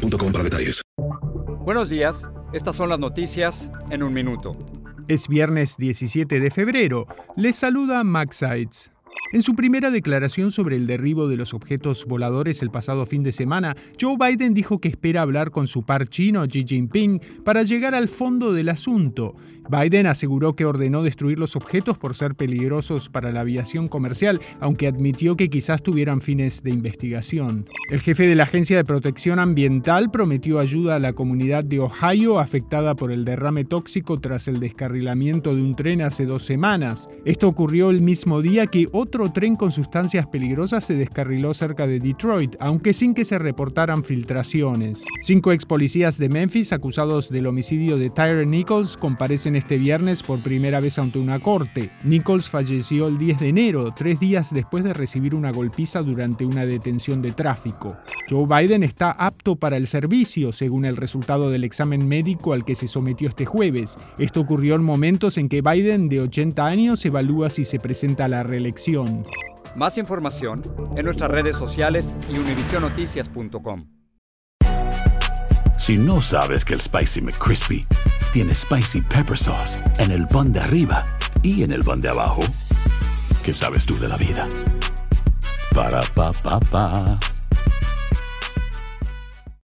boostmobile.com para detalles. Buenos días, estas son las noticias en un minuto. Es viernes 17 de febrero. Les saluda Max Sides. En su primera declaración sobre el derribo de los objetos voladores el pasado fin de semana, Joe Biden dijo que espera hablar con su par chino Xi Jinping para llegar al fondo del asunto. Biden aseguró que ordenó destruir los objetos por ser peligrosos para la aviación comercial, aunque admitió que quizás tuvieran fines de investigación. El jefe de la Agencia de Protección Ambiental prometió ayuda a la comunidad de Ohio afectada por el derrame tóxico tras el descarrilamiento de un tren hace dos semanas. Esto ocurrió el mismo día que otro tren con sustancias peligrosas se descarriló cerca de Detroit, aunque sin que se reportaran filtraciones. Cinco ex policías de Memphis acusados del homicidio de Tyre Nichols comparecen este viernes por primera vez ante una corte. Nichols falleció el 10 de enero, tres días después de recibir una golpiza durante una detención de tráfico. Joe Biden está apto para el servicio, según el resultado del examen médico al que se sometió este jueves. Esto ocurrió en momentos en que Biden, de 80 años, evalúa si se presenta a la reelección. Más información en nuestras redes sociales y univisionoticias.com. Si no sabes que el Spicy McCrispy tiene Spicy Pepper Sauce en el pan de arriba y en el pan de abajo, ¿qué sabes tú de la vida? Para, pa, pa, pa.